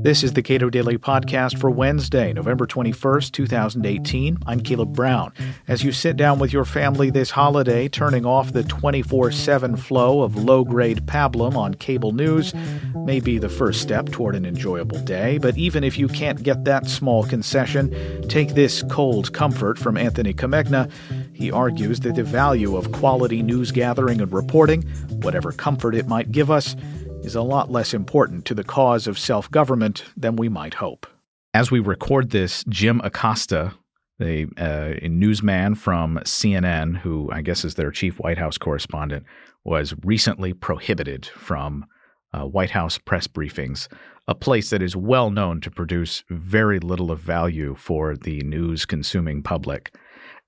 This is the Cato Daily Podcast for Wednesday, November 21st, 2018. I'm Caleb Brown. As you sit down with your family this holiday, turning off the 24 7 flow of low grade pablum on cable news may be the first step toward an enjoyable day. But even if you can't get that small concession, take this cold comfort from Anthony Comegna. He argues that the value of quality news gathering and reporting, whatever comfort it might give us, is a lot less important to the cause of self government than we might hope. As we record this, Jim Acosta, a, uh, newsman from CNN, who I guess is their chief White House correspondent, was recently prohibited from uh, White House press briefings, a place that is well known to produce very little of value for the news consuming public.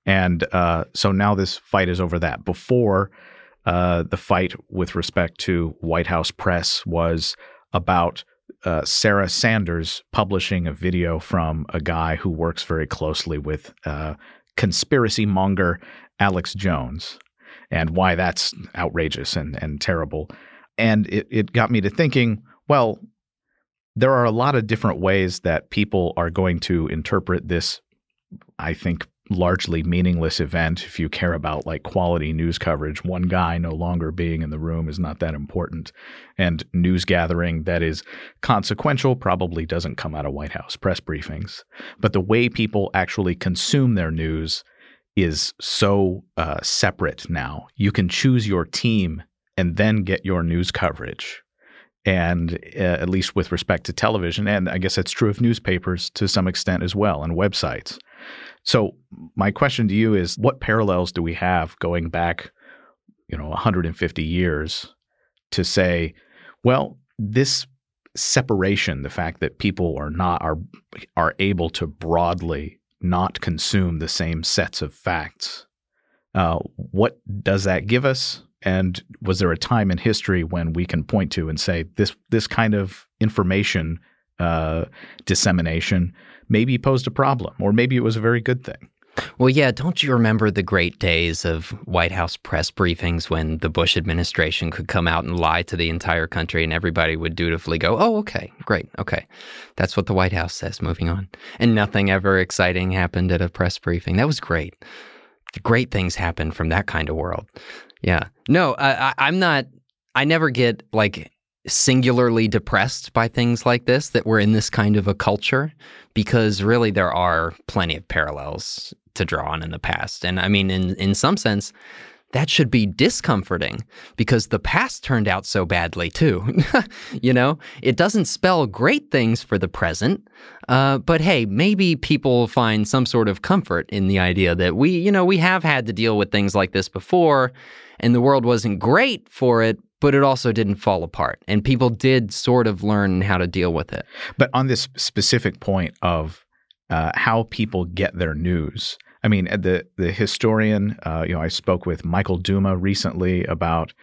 And uh, so now this fight is over that. Before, uh, the fight with respect to White House press was about uh, Sarah Sanders publishing a video from a guy who works very closely with uh, conspiracy monger Alex Jones, and why that's outrageous and, and terrible. And it, it got me to thinking well, there are a lot of different ways that people are going to interpret this, I think, largely meaningless event. If you care about like quality news coverage one guy no longer being in the room is not that important. And news gathering that is consequential probably doesn't come out of white house press briefings. But the way people actually consume their news is so uh, separate now. You can choose your team and then get your news coverage. And uh, at least with respect to television and i guess that's true of newspapers to some extent as well and websites so my question to you is what parallels do we have going back, you know, 150 years to say, well, this separation, the fact that people are not are are able to broadly not consume the same sets of facts. Uh, what does that give us? And was there a time in history when we can point to and say this this kind of information uh, dissemination maybe posed a problem, or maybe it was a very good thing. Well, yeah, don't you remember the great days of White House press briefings when the Bush administration could come out and lie to the entire country and everybody would dutifully go, oh, okay, great, okay. That's what the White House says, moving on. And nothing ever exciting happened at a press briefing. That was great. Great things happen from that kind of world. Yeah. No, I, I'm not, I never get like singularly depressed by things like this that we're in this kind of a culture because really there are plenty of parallels to draw on in the past. And I mean in in some sense that should be discomforting because the past turned out so badly too. you know, it doesn't spell great things for the present, uh, but hey, maybe people find some sort of comfort in the idea that we, you know, we have had to deal with things like this before, and the world wasn't great for it, but it also didn't fall apart. And people did sort of learn how to deal with it. But on this specific point of uh, how people get their news, I mean, uh, the the historian, uh, you know, I spoke with Michael Douma recently about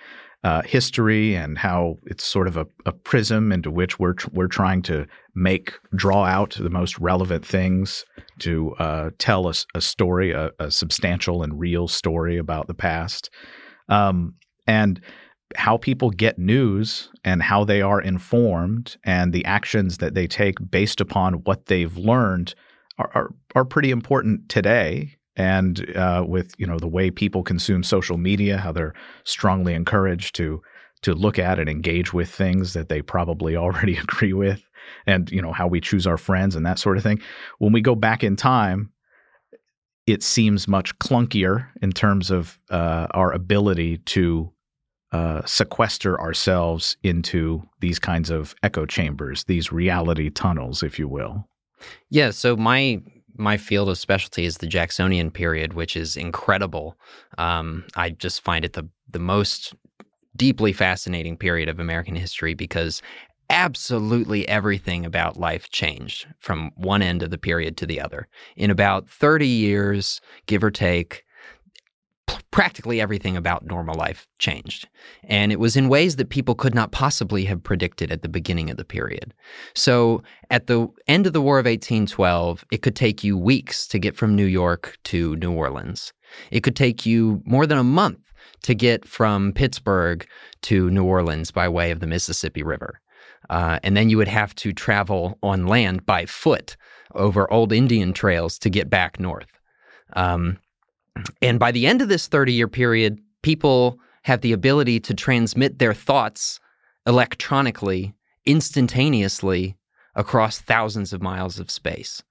uh, history and how it's sort of a, a prism into which we're tr- we're trying to make draw out the most relevant things to uh, tell a, a, story, a, a, substantial and real story about the past, um, and how people get news and how they are informed and the actions that they take based upon what they've learned are are, are pretty important today. And uh, with you know the way people consume social media, how they're strongly encouraged to to look at and engage with things that they probably already agree with, and you know how we choose our friends and that sort of thing. When we go back in time, it seems much clunkier in terms of uh, our ability to uh, sequester ourselves into these kinds of echo chambers, these reality tunnels, if you will. Yeah. So my my field of specialty is the Jacksonian period, which is incredible. Um, I just find it the the most deeply fascinating period of American history because absolutely everything about life changed from one end of the period to the other. In about 30 years, give or take, practically everything about normal life changed. And it was in ways that people could not possibly have predicted at the beginning of the period. So at the end of the War of 1812, it could take you weeks to get from New York to New Orleans. It could take you more than a month to get from Pittsburgh to New Orleans by way of the Mississippi River. Uh, and then you would have to travel on land by foot over old Indian trails to get back north. Um, and by the end of this 30 year period, people have the ability to transmit their thoughts electronically, instantaneously across thousands of miles of space.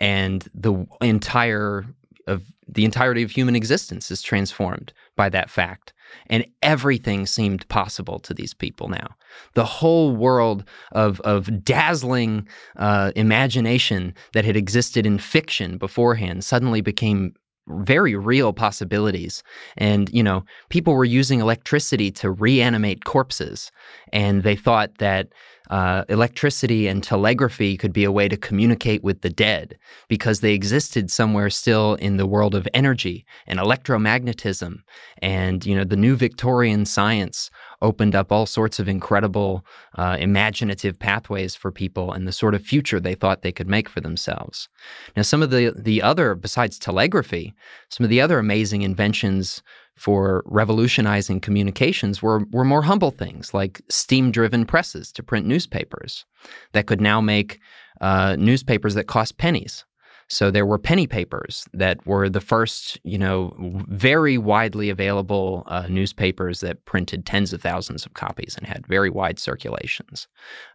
And the entire of the entirety of human existence is transformed by that fact. And everything seemed possible to these people now. The whole world of, of dazzling uh, imagination that had existed in fiction beforehand suddenly became very real possibilities. And, you know, people were using electricity to reanimate corpses. And they thought that uh, electricity and telegraphy could be a way to communicate with the dead because they existed somewhere still in the world of energy and electromagnetism. And, you know, the new Victorian science opened up all sorts of incredible uh, imaginative pathways for people and the sort of future they thought they could make for themselves. Now, some of the, the other, besides telegraphy, some of the other amazing inventions for revolutionizing communications were, were more humble things like steam driven presses to print newspapers that could now make uh, newspapers that cost pennies. So there were penny papers that were the first, you know, very widely available uh, newspapers that printed tens of thousands of copies and had very wide circulations.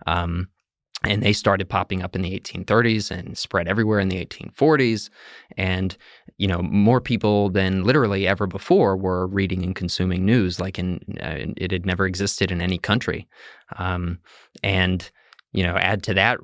Um, and they started popping up in the 1830s and spread everywhere in the 1840s and you know more people than literally ever before were reading and consuming news like in uh, it had never existed in any country. Um, and you know add to that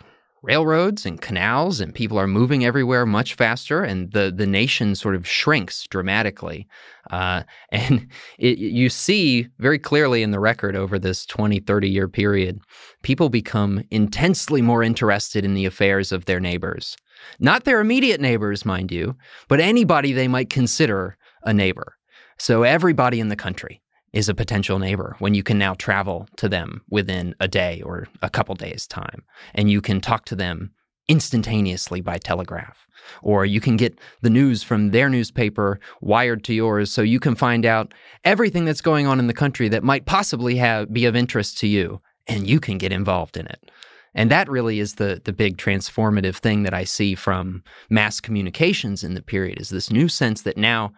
railroads and canals and people are moving everywhere much faster and the the nation sort of shrinks dramatically. Uh, and it, you see very clearly in the record over this 20 30 year period people become intensely more interested in the affairs of their neighbors. Not their immediate neighbors mind you but anybody they might consider a neighbor. So everybody in the country is a potential neighbor when you can now travel to them within a day or a couple days' time. And you can talk to them instantaneously by telegraph. Or you can get the news from their newspaper wired to yours so you can find out everything that's going on in the country that might possibly have, be of interest to you, and you can get involved in it. And that really is the the big transformative thing that I see from mass communications in the period is this new sense that now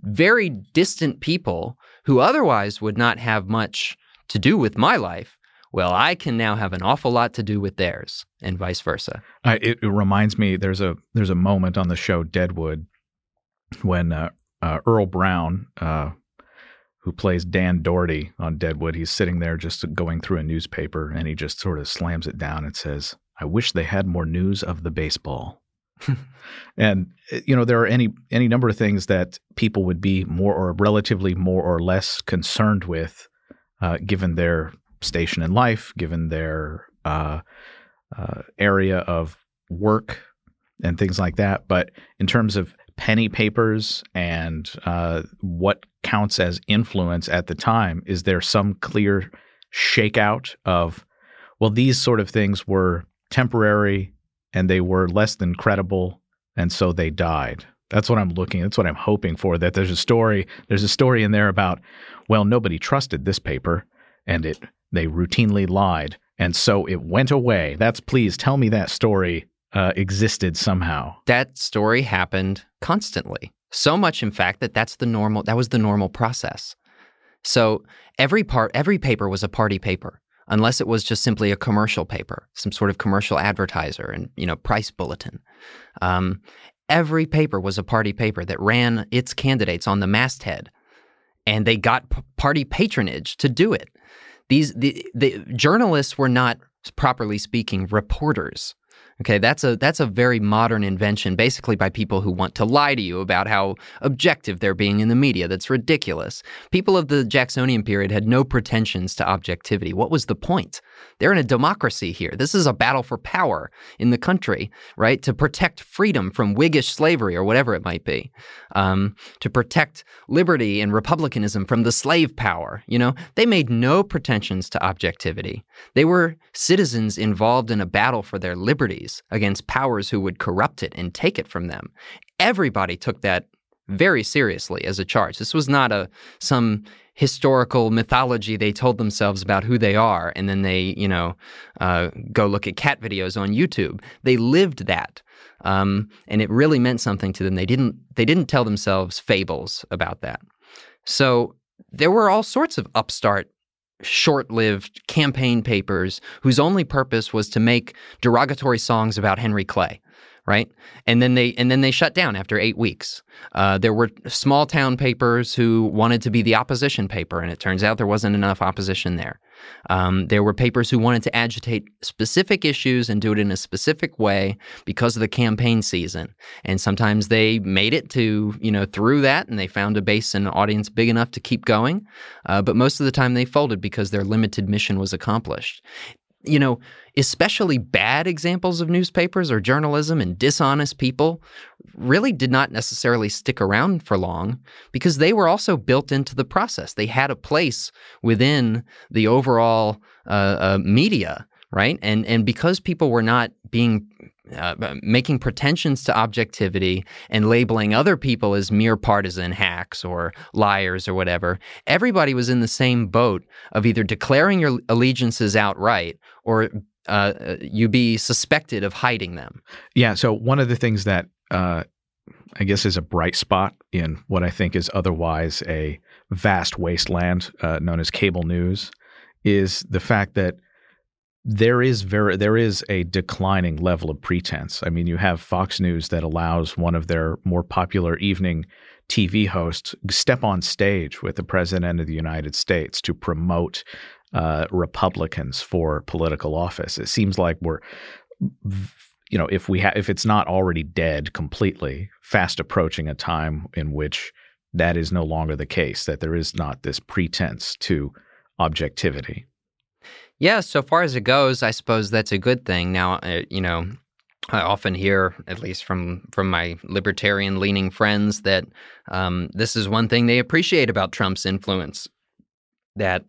very distant people who otherwise would not have much to do with my life, well, I can now have an awful lot to do with theirs, and vice versa. It, it, reminds me there's a there's a moment on the show Deadwood when uh, uh, Earl Brown, uh, who plays Dan Dority on Deadwood, he's sitting there just going through a newspaper, and he just sort of slams it down and says, "I wish they had more news of the baseball." and eh, you know there are any any number of things that people would be more or relatively more or less concerned with, uh, given their station in life, given their uh, uh, area of work and things like that. But in terms of penny papers and uh, what counts as influence at the time, is there some clear shakeout of well, these sort of things were temporary and they were less than credible, and so they died. That's what I'm looking. That's what I'm hoping for. That there's a story. There's a story in there about, well, nobody trusted this paper, and it they routinely lied, and so it went away. That's please tell me that story uh, existed somehow. That story happened constantly. So much, in fact, that that's the normal. That was the normal process. So every part, every paper was a party paper unless it was just simply a commercial paper, some sort of commercial advertiser and you know price bulletin. Um, every paper was a party paper that ran its candidates on the masthead, and they got p- party patronage to do it. These the, the journalists were not properly speaking reporters. Okay, that's a that's a very modern invention, basically by people who want to lie to you about how objective they're being in the media. That's ridiculous. People of the Jacksonian period had no pretensions to objectivity. What was the point? They're in a democracy here. This is a battle for power in the country, right? To protect freedom from Whiggish slavery or whatever it might be, um, to protect liberty and republicanism from the slave power. You know, they made no pretensions to objectivity. They were citizens involved in a battle for their against powers who would corrupt it and take it from them. Everybody took that very seriously as a charge. This was not a some historical mythology they told themselves about who they are, and then they, you know, uh, go look at cat videos on YouTube. They lived that, um, and it really meant something to them. They didn't they didn't tell themselves fables about that. So there were all sorts of upstart short-lived campaign papers whose only purpose was to make derogatory songs about Henry Clay right? And then they and then they shut down after eight weeks. Uh, there were small town papers who wanted to be the opposition paper, and it turns out there wasn't enough opposition there. Um, there were papers who wanted to agitate specific issues and do it in a specific way because of the campaign season. And sometimes they made it to you know through that, and they found a base and an audience big enough to keep going. Uh, but most of the time they folded because their limited mission was accomplished you know, especially bad examples of newspapers or journalism and dishonest people really did not necessarily stick around for long because they were also built into the process. They had a place within the overall uh, uh, media, right? And and because people were not being uh, making pretensions to objectivity and labeling other people as mere partisan hacks or liars or whatever, everybody was in the same boat of either declaring your allegiances outright or uh, uh, you be suspected of hiding them. Yeah. So one of the things that uh, I guess is a bright spot in what I think is otherwise a vast wasteland uh, known as cable news is the fact that there is very there is a declining level of pretense. I mean, you have Fox News that allows one of their more popular evening TV hosts step on stage with the president of the United States to promote uh, Republicans for political office. It seems like we're you know if we have if it's not already dead completely, fast approaching a time in which that is no longer the case. That there is not this pretense to objectivity. Yeah, so far as it goes, I suppose that's a good thing. Now, uh, you know, I often hear, at least from from my libertarian leaning friends, that um, this is one thing they appreciate about Trump's influence. That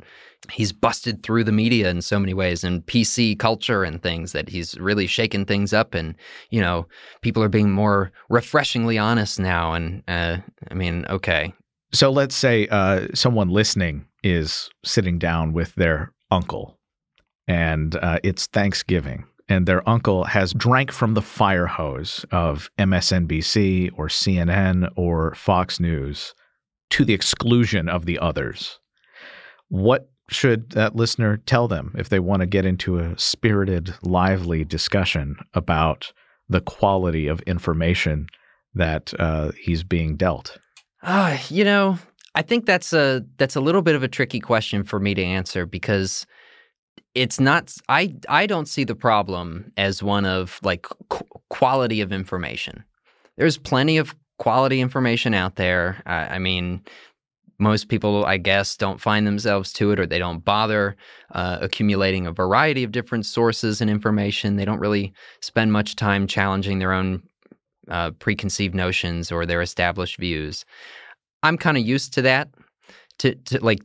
he's busted through the media in so many ways and PC culture and things that he's really shaken things up and you know people are being more refreshingly honest now and uh, I mean okay so let's say uh, someone listening is sitting down with their uncle and uh, it's Thanksgiving. And their uncle has drank from the fire hose of MSNBC or CNN or Fox News to the exclusion of the others. What should that listener tell them if they want to get into a spirited, lively discussion about the quality of information that uh, he's being dealt? Uh, you know, I think that's a that's a little bit of a tricky question for me to answer because it's not i i don't see the problem as one of like qu- quality of information. There's plenty of quality information out there. I, I, mean most people i guess don't find themselves to it or they don't bother uh, accumulating a variety of different sources and information. They don't really spend much time challenging their own uh, preconceived notions or their established views. I'm kind of used to that to, to like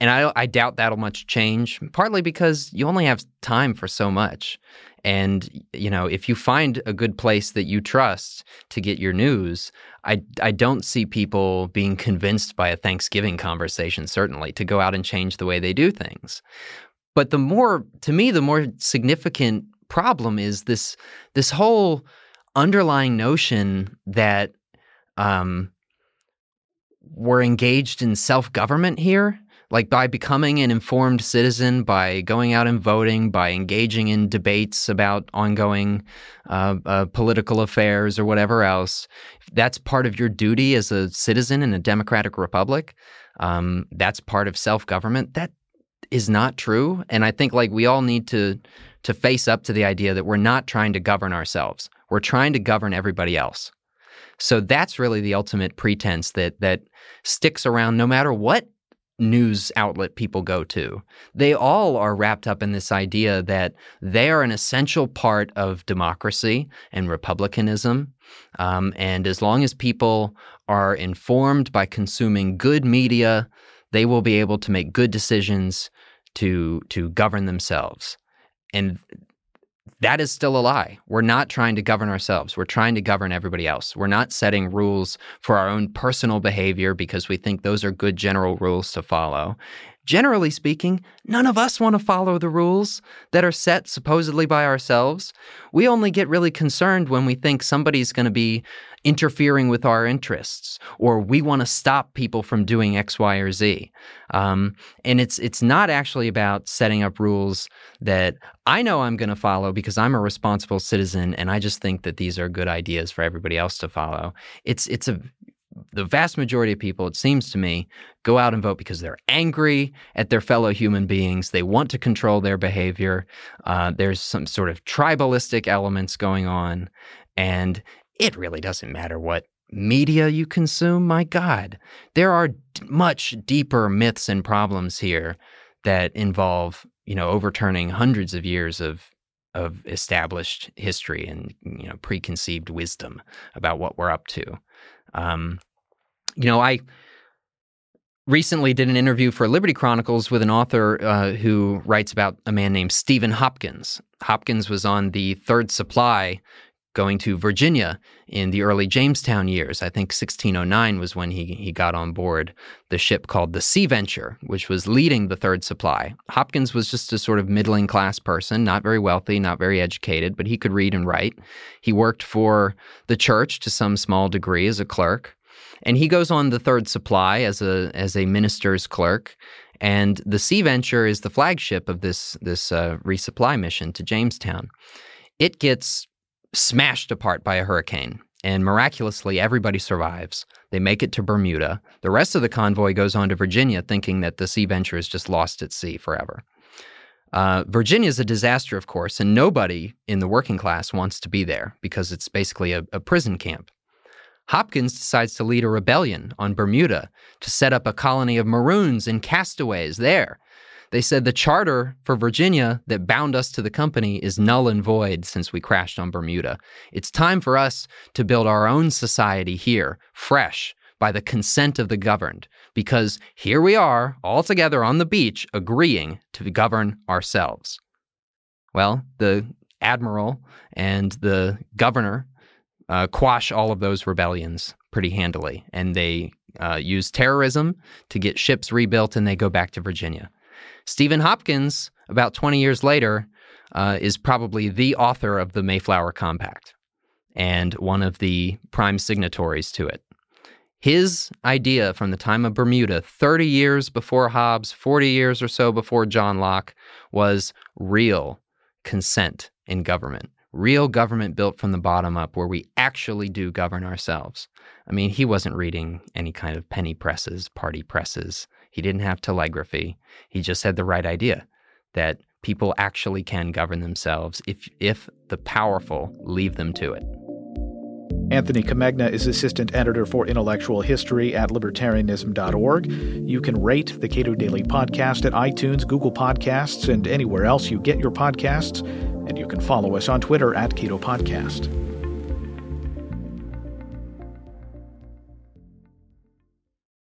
and I, I doubt that'll much change, partly because you only have time for so much. And, you know, if you find a good place that you trust to get your news, I, I don't see people being convinced by a Thanksgiving conversation, certainly, to go out and change the way they do things. But the more, to me, the more significant problem is this, this whole underlying notion that um, we're engaged in self government here like by becoming an informed citizen, by going out and voting, by engaging in debates about ongoing uh, uh, political affairs or whatever else, that's part of your duty as a citizen in a democratic republic. Um, that's part of self government. That is not true, and I think like we all need to to face up to the idea that we're not trying to govern ourselves. We're trying to govern everybody else. So that's really the ultimate pretense that that sticks around no matter what news outlet people go to. They all are wrapped up in this idea that they are an essential part of democracy and republicanism. Um, and as long as people are informed by consuming good media, they will be able to make good decisions to to govern themselves. And that is still a lie. We're not trying to govern ourselves. We're trying to govern everybody else. We're not setting rules for our own personal behavior because we think those are good general rules to follow. Generally speaking, none of us want to follow the rules that are set supposedly by ourselves. We only get really concerned when we think somebody's going to be interfering with our interests or we want to stop people from doing X, Y, or Z. Um, and it's it's not actually about setting up rules that I know I'm going to follow because I'm a responsible citizen and I just think that these are good ideas for everybody else to follow. It's it's a the vast majority of people, it seems to me, go out and vote because they're angry at their fellow human beings. They want to control their behavior. Uh, there's some sort of tribalistic elements going on. And it really doesn't matter what media you consume. My God, there are d- much deeper myths and problems here that involve, you know, overturning hundreds of years of of established history and you know preconceived wisdom about what we're up to. Um, you know, I recently did an interview for Liberty Chronicles with an author uh, who writes about a man named Stephen Hopkins. Hopkins was on the Third Supply going to Virginia in the early Jamestown years. I think 1609 was when he, he got on board the ship called the Sea Venture, which was leading the third supply. Hopkins was just a sort of middling class person, not very wealthy, not very educated, but he could read and write. He worked for the church to some small degree as a clerk. And he goes on the third supply as a as a minister's clerk. And the Sea Venture is the flagship of this this uh, resupply mission to Jamestown. It gets smashed apart by a hurricane, and miraculously, everybody survives. They make it to Bermuda. The rest of the convoy goes on to Virginia, thinking that the Sea Venture is just lost at sea forever. Uh, Virginia is a disaster, of course, and nobody in the working class wants to be there because it's basically a, a prison camp. Hopkins decides to lead a rebellion on Bermuda to set up a colony of Maroons and castaways there. They said the charter for Virginia that bound us to the company is null and void since we crashed on Bermuda. It's time for us to build our own society here, fresh, by the consent of the governed, because here we are, all together on the beach, agreeing to govern ourselves. Well, the admiral and the governor uh, quash all of those rebellions pretty handily. And they uh, use terrorism to get ships rebuilt and they go back to Virginia. Stephen Hopkins, about 20 years later, uh, is probably the author of the Mayflower Compact and one of the prime signatories to it. His idea from the time of Bermuda, 30 years before Hobbes, 40 years or so before John Locke, was real consent in government real government built from the bottom up where we actually do govern ourselves. I mean, he wasn't reading any kind of penny presses, party presses. He didn't have telegraphy. He just had the right idea that people actually can govern themselves if if the powerful leave them to it. Anthony Comegna is assistant editor for intellectual history at libertarianism.org. You can rate the Cato Daily Podcast at iTunes, Google Podcasts, and anywhere else you get your podcasts. And you can follow us on Twitter at Cato Podcast.